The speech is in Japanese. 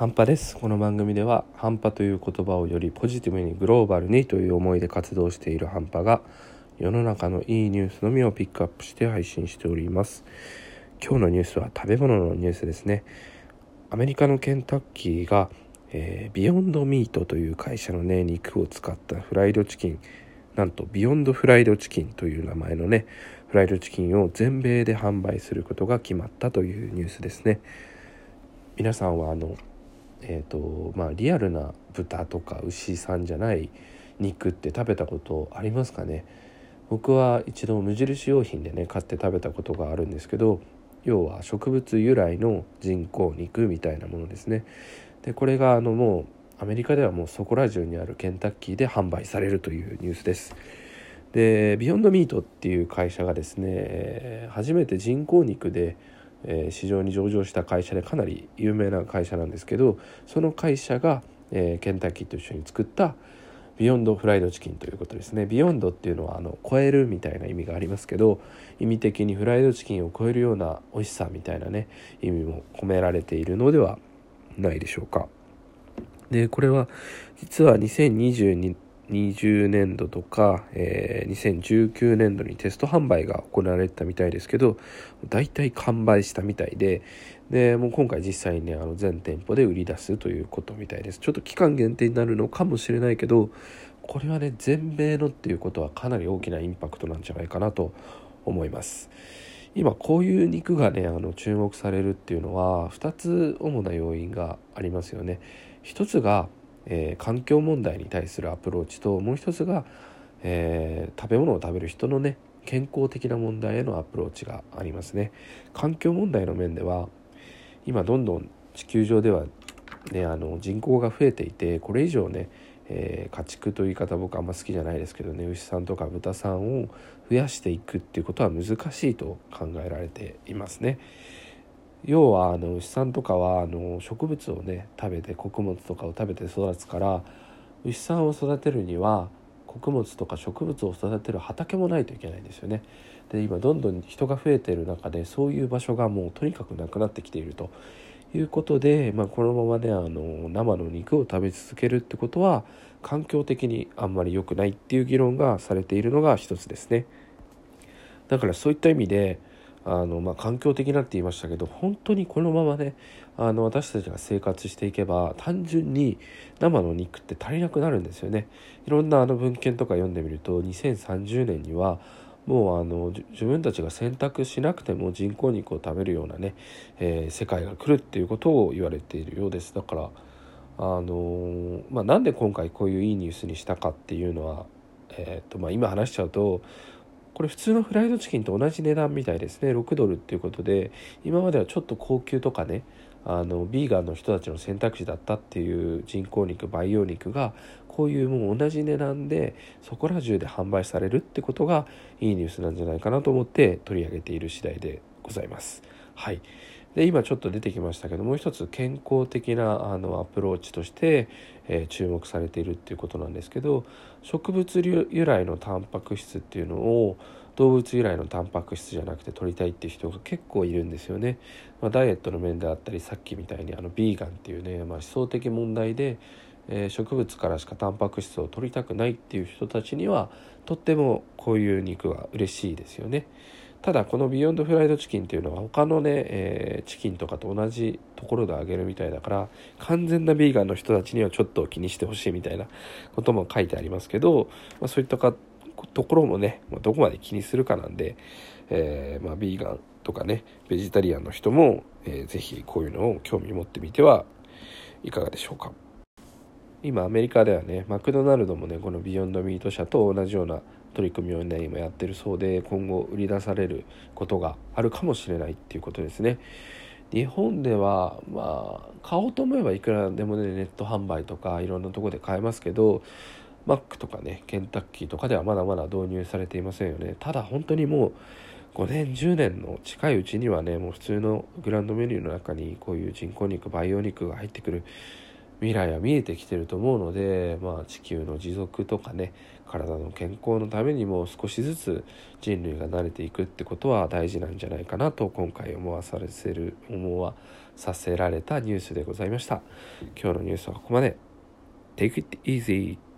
半端です。この番組では半端という言葉をよりポジティブにグローバルにという思いで活動している半端が世の中のいいニュースのみをピックアップして配信しております。今日のニュースは食べ物のニュースですね。アメリカのケンタッキーが、えー、 Beyond Meat という会社のね肉を使ったフライドチキンなんと Beyond Fried Chicken という名前のねフライドチキンを全米で販売することが決まったというニュースですね。皆さんはあのえーとまあ、リアルな豚とか牛さんじゃない肉って食べたことありますかね？僕は一度無印良品でね買って食べたことがあるんですけど要は植物由来の人工肉みたいなものですね。でこれがあのもうアメリカではもうそこら中にあるケンタッキーで販売されるというニュースです。でビヨンドミートっていう会社がですね初めて人工肉でえー、市場に上場した会社でかなり有名な会社なんですけどその会社が、えー、ケンタッキーと一緒に作った Beyond Fried Chicken ということですね。 Beyond っていうのはあの超えるみたいな意味がありますけど意味的にフライドチキンを超えるような美味しさみたいなね意味も込められているのではないでしょうか。でこれは実は2022 20年度とか、えー、2019年度にテスト販売が行われてたみたいですけど大体完売したみたいででもう今回実際にねあの全店舗で売り出すということみたいです。ちょっと期間限定になるのかもしれないけどこれはね全米のっていうことはかなり大きなインパクトなんじゃないかなと思います。今こういう肉がねあの注目されるっていうのは2つ主な要因がありますよね。一つがえー、環境問題に対するアプローチともう一つが、えー、食べ物を食べる人のね健康的な問題へのアプローチがありますね環境問題の面では今どんどん地球上では、ね、あの人口が増えていてこれ以上ね、えー、家畜という言い方僕あんま好きじゃないですけどね牛さんとか豚さんを増やしていくっていうことは難しいと考えられていますね。要はあの牛さんとかはあの植物をね食べて穀物とかを食べて育つから牛さんを育てるには穀物とか植物を育てる畑もないといけないんですよね。で今どんどん人が増えている中でそういう場所がもうとにかくなくなってきているということで、まあ、このままねあの生の肉を食べ続けるってことは環境的にあんまり良くないっていう議論がされているのが一つですね。だからそういった意味であの、まあ、環境的なって言いましたけど本当にこのままねあの私たちが生活していけば単純に生の肉って足りなくなるんですよね。いろんなあの文献とか読んでみると2030年にはもうあの自分たちが選択しなくても人工肉を食べるようなね、えー、世界が来るっていうことを言われているようです。だからあの、まあ、なんで今回こういういいニュースにしたかっていうのは、えーとまあ、今話しちゃうとこれ普通のフライドチキンと同じ値段みたいですね6ドルっていうことで今まではちょっと高級とかねあのビーガンの人たちの選択肢だったっていう人工肉培養肉がこういうもう同じ値段でそこら中で販売されるってことがいいニュースなんじゃないかなと思って取り上げている次第でございます。はいで今ちょっと出てきましたけどもう一つ健康的なあのアプローチとして、えー、注目されているっていうことなんですけど植物由来のタンパク質っていうのを動物由来のタンパク質じゃなくて取りたいっていう人が結構いるんですよね。まあ、ダイエットの面であったりさっきみたいにあのビーガンっていうね、まあ、思想的問題で、えー、植物からしかタンパク質を取りたくないっていう人たちにはとってもこういう肉は嬉しいですよね。ただこのビヨンドフライドチキンっていうのは他のね、えー、チキンとかと同じところで揚げるみたいだから完全なビーガンの人たちにはちょっと気にしてほしいみたいなことも書いてありますけど、まあ、そういったかところもね、まあ、どこまで気にするかなんで、えー、まあ、ビーガンとかねベジタリアンの人も、えー、ぜひこういうのを興味持ってみてはいかがでしょうか。今アメリカではねマクドナルドもねこのビヨンドミート社と同じような取り組みをね今やってるそうで今後売り出されることがあるかもしれないっていうことですね。日本ではまあ買おうと思えばいくらでもねネット販売とかいろんなとこで買えますけどマックとかねケンタッキーとかではまだまだ導入されていませんよねただ本当にもう5年10年の近いうちにはねもう普通のグランドメニューの中にこういう人工肉培養肉が入ってくる未来は見えてきてると思うので、まあ、地球の持続とかね体の健康のためにも少しずつ人類が慣れていくってことは大事なんじゃないかなと今回思わさせる思わさせられたニュースでございました。今日のニュースはここまで。Take it easy!